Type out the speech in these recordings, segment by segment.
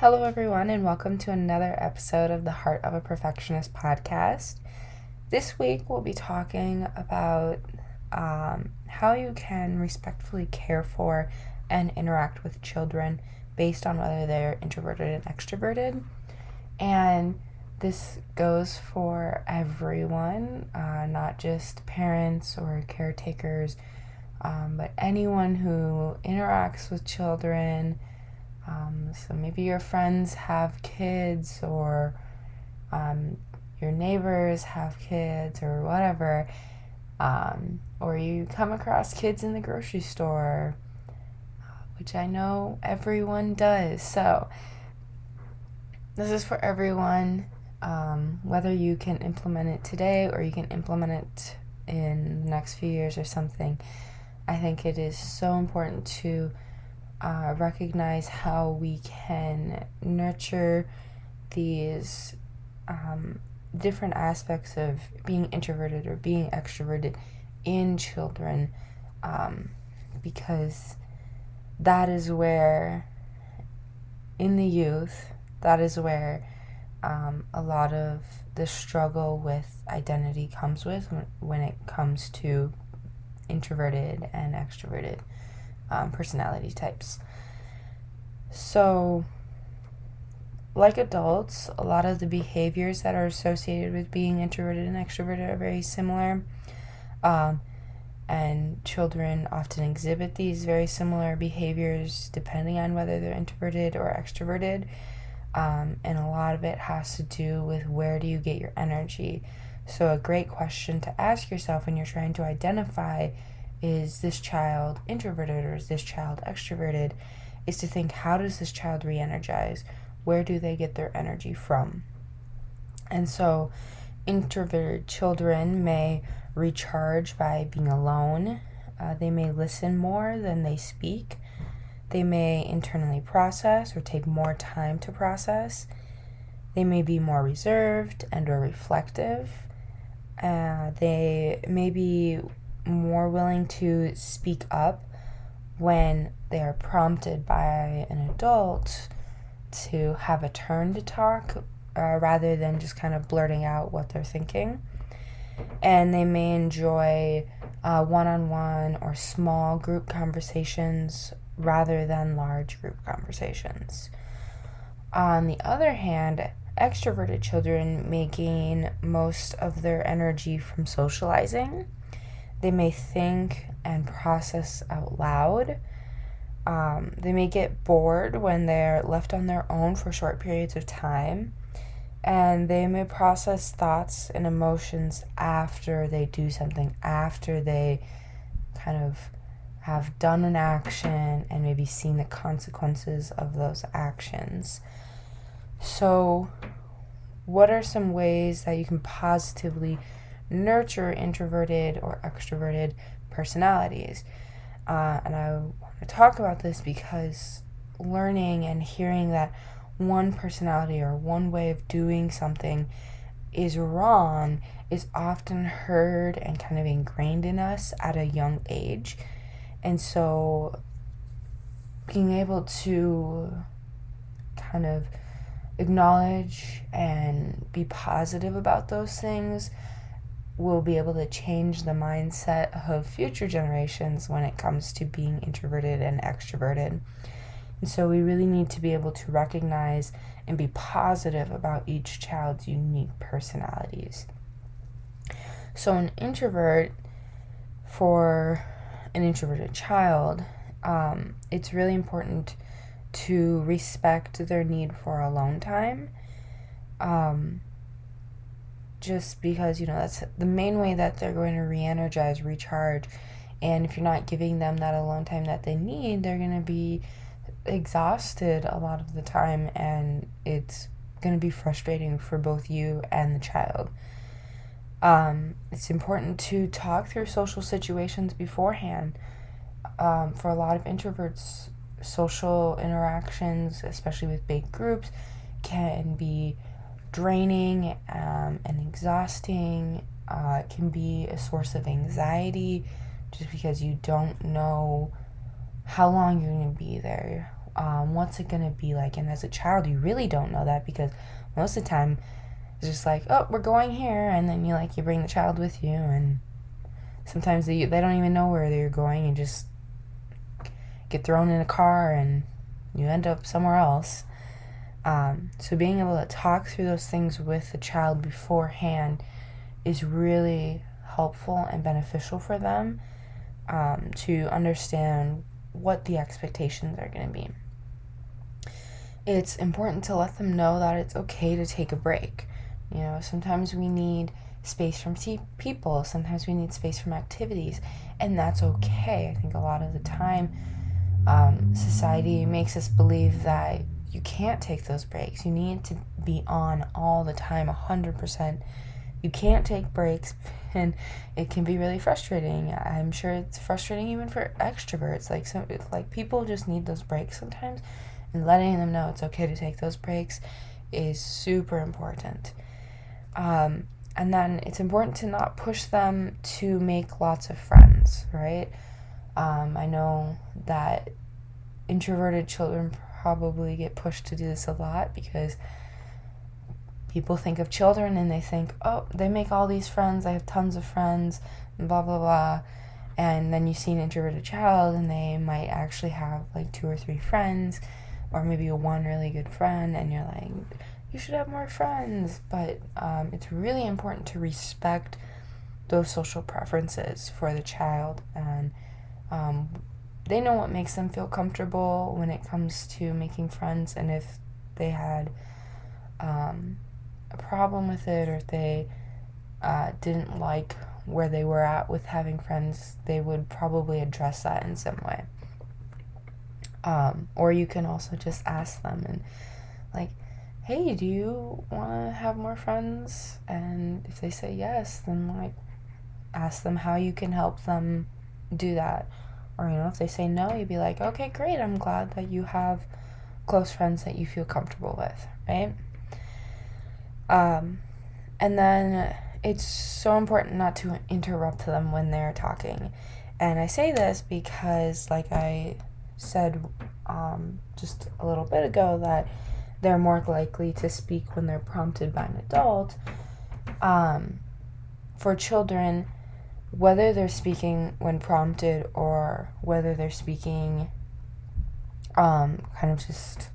Hello, everyone, and welcome to another episode of the Heart of a Perfectionist podcast. This week, we'll be talking about um, how you can respectfully care for and interact with children based on whether they're introverted and extroverted. And this goes for everyone, uh, not just parents or caretakers, um, but anyone who interacts with children um, so maybe your friends have kids, or um, your neighbors have kids, or whatever. Um, or you come across kids in the grocery store, which I know everyone does. So, this is for everyone, um, whether you can implement it today or you can implement it in the next few years or something. I think it is so important to uh, recognize how we can nurture these um, different aspects of being introverted or being extroverted in children um, because that is where in the youth that is where um, a lot of the struggle with identity comes with when it comes to introverted and extroverted um, personality types. So, like adults, a lot of the behaviors that are associated with being introverted and extroverted are very similar. Um, and children often exhibit these very similar behaviors depending on whether they're introverted or extroverted. Um, and a lot of it has to do with where do you get your energy. So, a great question to ask yourself when you're trying to identify is this child introverted or is this child extroverted is to think how does this child re-energize? Where do they get their energy from? And so introverted children may recharge by being alone. Uh, they may listen more than they speak. They may internally process or take more time to process. They may be more reserved and or reflective. Uh, they may be more willing to speak up when they are prompted by an adult to have a turn to talk uh, rather than just kind of blurting out what they're thinking. And they may enjoy one on one or small group conversations rather than large group conversations. On the other hand, extroverted children may gain most of their energy from socializing they may think and process out loud. Um, they may get bored when they're left on their own for short periods of time. And they may process thoughts and emotions after they do something, after they kind of have done an action and maybe seen the consequences of those actions. So, what are some ways that you can positively nurture introverted or extroverted personalities. Uh, and I want to talk about this because learning and hearing that one personality or one way of doing something is wrong is often heard and kind of ingrained in us at a young age. And so being able to kind of acknowledge and be positive about those things will be able to change the mindset of future generations when it comes to being introverted and extroverted. And so we really need to be able to recognize and be positive about each child's unique personalities. So, an introvert, for an introverted child, um, it's really important to respect their need for alone time. Um, just because you know that's the main way that they're going to re-energize recharge and if you're not giving them that alone time that they need they're going to be exhausted a lot of the time and it's going to be frustrating for both you and the child. Um, it's important to talk through social situations beforehand. Um, for a lot of introverts, social interactions, especially with big groups, can be draining um, and exhausting. Uh, it can be a source of anxiety just because you don't know how long you're going to be there. Um, what's it going to be like? And as a child, you really don't know that because most of the time it's just like, oh, we're going here. And then you like, you bring the child with you. And sometimes they, they don't even know where they're going and just get thrown in a car and you end up somewhere else. Um, so being able to talk through those things with the child beforehand is really helpful and beneficial for them um, to understand what the expectations are going to be. It's important to let them know that it's okay to take a break. You know, sometimes we need space from people, sometimes we need space from activities, and that's okay. I think a lot of the time, um, society makes us believe that you can't take those breaks. You need to be on all the time, 100%. You can't take breaks, and it can be really frustrating. I'm sure it's frustrating even for extroverts. Like some, like people just need those breaks sometimes, and letting them know it's okay to take those breaks is super important. Um, and then it's important to not push them to make lots of friends, right? Um, I know that introverted children probably get pushed to do this a lot because people think of children and they think, oh, they make all these friends, I have tons of friends, blah, blah, blah. And then you see an introverted child and they might actually have like two or three friends or maybe one really good friend, and you're like, you should have more friends. But um, it's really important to respect those social preferences for the child and um, they know what makes them feel comfortable when it comes to making friends and if they had um, a problem with it or if they uh, didn't like where they were at with having friends they would probably address that in some way. Um, or you can also just ask them and like hey do you want to have more friends? And if they say yes then like ask them how you can help them do that or, you know, if they say no, you'd be like, okay, great. I'm glad that you have close friends that you feel comfortable with, right? Um, and then it's so important not to interrupt them when they're talking. And I say this because, like I said um, just a little bit ago, that they're more likely to speak when they're prompted by an adult. Um, for children, whether they're speaking when prompted or whether they're speaking um, kind of just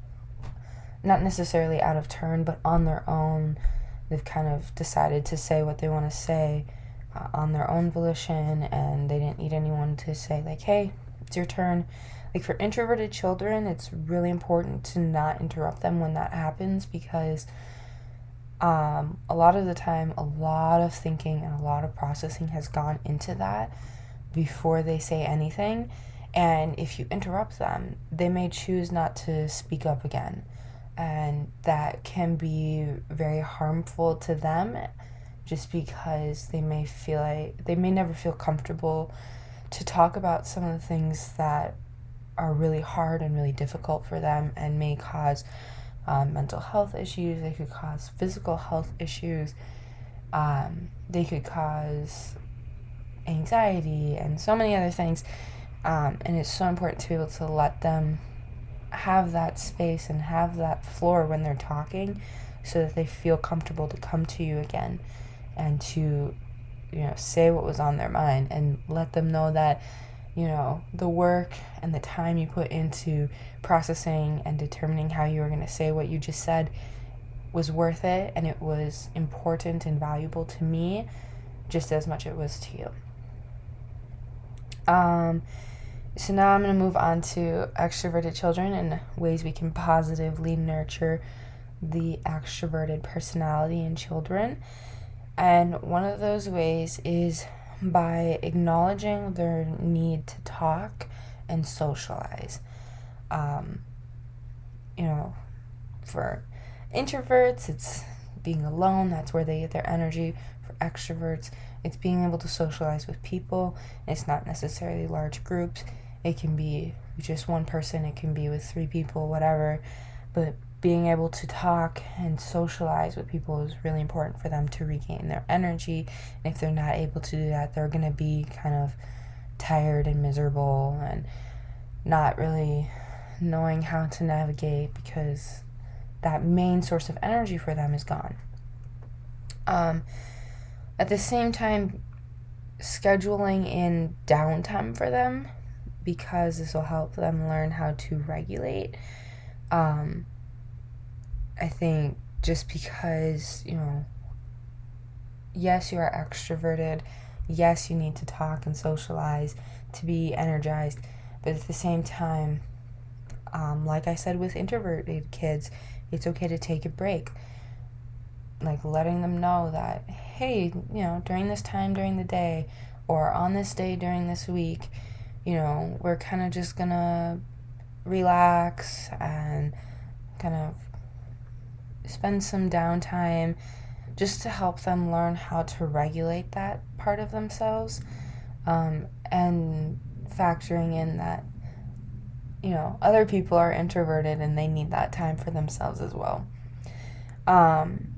not necessarily out of turn, but on their own, they've kind of decided to say what they want to say uh, on their own volition, and they didn't need anyone to say, like, hey, it's your turn. Like, for introverted children, it's really important to not interrupt them when that happens because um, a lot of the time, a lot of thinking and a lot of processing has gone into that before they say anything. And if you interrupt them, they may choose not to speak up again. And that can be very harmful to them just because they may feel like they may never feel comfortable to talk about some of the things that are really hard and really difficult for them and may cause um, mental health issues, they could cause physical health issues, um, they could cause anxiety and so many other things. Um, and it's so important to be able to let them have that space and have that floor when they're talking so that they feel comfortable to come to you again and to you know say what was on their mind and let them know that you know, the work and the time you put into processing and determining how you were going to say what you just said was worth it and it was important and valuable to me just as much as it was to you. Um, so now I'm going to move on to extroverted children and ways we can positively nurture the extroverted personality in children. And one of those ways is by acknowledging their need to talk and socialize. Um, you know, for introverts, it's being alone, that's where they get their energy. For extroverts, it's being able to socialize with people. It's not necessarily large groups. It can be just one person, it can be with three people, whatever. But being able to talk and socialize with people is really important for them to regain their energy. And if they're not able to do that, they're going to be kind of tired and miserable and not really knowing how to navigate because that main source of energy for them is gone. Um, at the same time, scheduling in downtime for them because this will help them learn how to regulate. Um, I think just because, you know, yes, you are extroverted, yes, you need to talk and socialize to be energized, but at the same time, um, like I said with introverted kids, it's okay to take a break. Like letting them know that, hey, you know, during this time during the day or on this day during this week, you know, we're kind of just gonna relax and kind of spend some downtime just to help them learn how to regulate that part of themselves um, and factoring in that you know other people are introverted and they need that time for themselves as well. Um,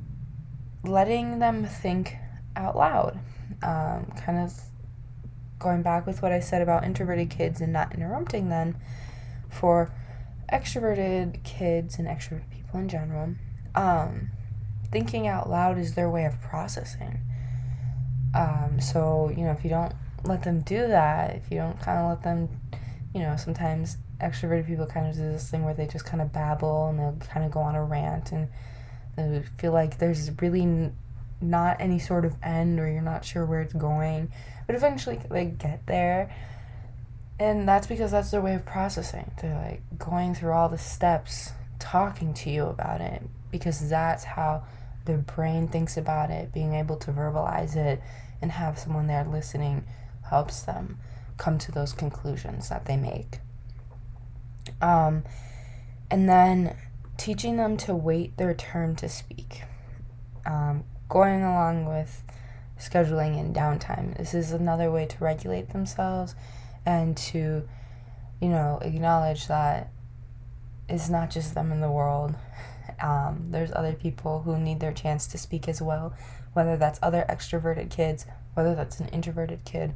letting them think out loud um, kind of going back with what i said about introverted kids and not interrupting them for extroverted kids and extroverted people in general um, thinking out loud is their way of processing. Um, so, you know, if you don't let them do that, if you don't kind of let them, you know, sometimes extroverted people kind of do this thing where they just kind of babble and they'll kind of go on a rant and they feel like there's really n- not any sort of end or you're not sure where it's going. But eventually they get there. And that's because that's their way of processing. They're like going through all the steps, talking to you about it, because that's how their brain thinks about it. Being able to verbalize it and have someone there listening helps them come to those conclusions that they make. Um, and then teaching them to wait their turn to speak. Um, going along with scheduling and downtime. This is another way to regulate themselves and to, you know, acknowledge that it's not just them in the world um, there's other people who need their chance to speak as well, whether that's other extroverted kids, whether that's an introverted kid,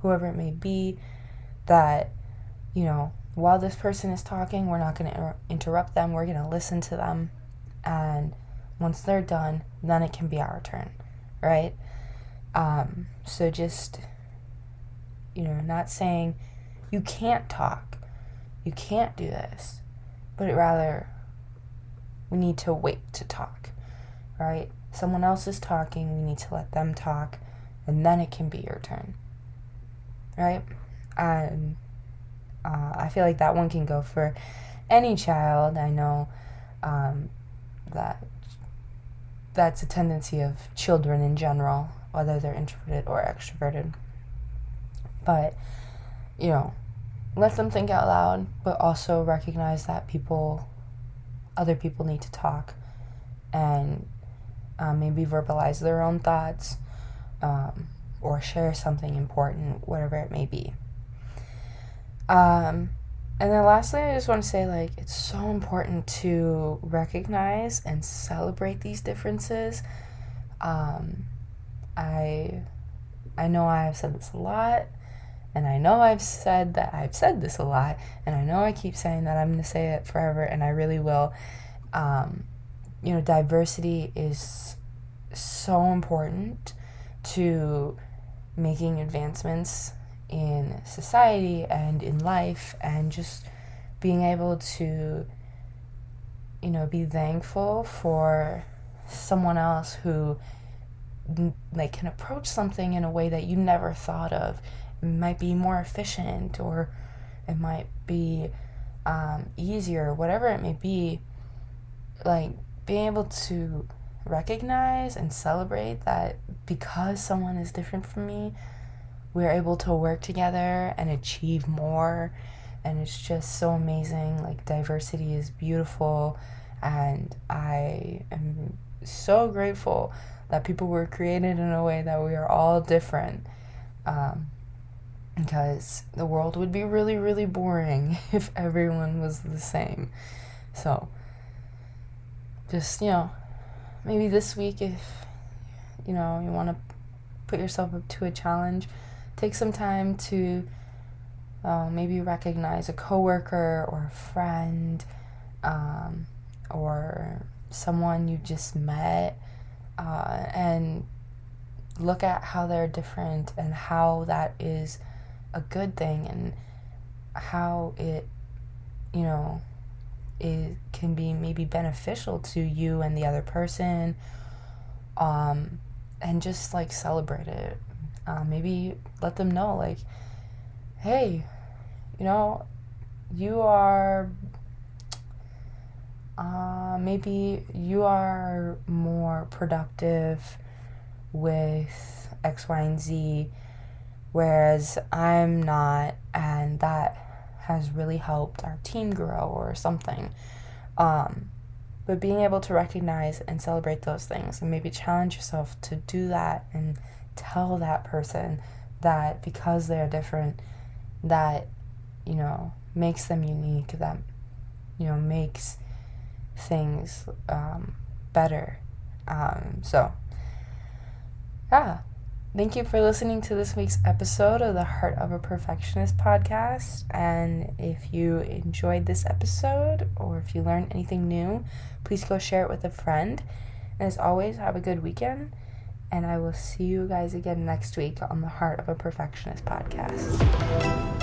whoever it may be, that, you know, while this person is talking, we're not going to inter- interrupt them, we're going to listen to them. And once they're done, then it can be our turn, right? Um, so just, you know, not saying you can't talk, you can't do this, but rather we need to wait to talk, right? Someone else is talking, we need to let them talk, and then it can be your turn, right? And uh, I feel like that one can go for any child. I know um, that that's a tendency of children in general, whether they're introverted or extroverted. But, you know, let them think out loud, but also recognize that people other people need to talk and um, maybe verbalize their own thoughts um, or share something important, whatever it may be. Um, and then lastly, I just want to say like it's so important to recognize and celebrate these differences. Um, I I know I have said this a lot, and I know I've said that I've said this a lot, and I know I keep saying that I'm going to say it forever, and I really will. Um, you know, diversity is so important to making advancements in society and in life, and just being able to, you know, be thankful for someone else who like can approach something in a way that you never thought of might be more efficient or it might be um, easier, whatever it may be. Like being able to recognize and celebrate that because someone is different from me, we're able to work together and achieve more. And it's just so amazing. Like, diversity is beautiful And I am so grateful that people were created in a way that we are all different. Um, because the world would be really, really boring if everyone was the same. So, just, you know, maybe this week, if, you know, you want to put yourself up to a challenge, take some time to uh, maybe recognize a coworker or a friend um, or someone you just met uh, and look at how they're different and how that is a good thing and how it, you know, it can be maybe beneficial to you and the other person. Um, and just like celebrate it. Uh, maybe let them know, like, hey, you know, you are uh, maybe you are more productive with X, Y, and Z, whereas I'm not, and that has really helped our team grow or something. Um, but being able to recognize and celebrate those things and maybe challenge yourself to do that and tell that person that because they're different, that, you know, makes them unique, that, you know, makes things um, better. Um, so, yeah. Thank you for listening to this week's episode of the Heart of a Perfectionist podcast. And if you enjoyed this episode or if you learned anything new, please go share it with a friend. And as always, have a good weekend. And I will see you guys again next week on the Heart of a Perfectionist podcast.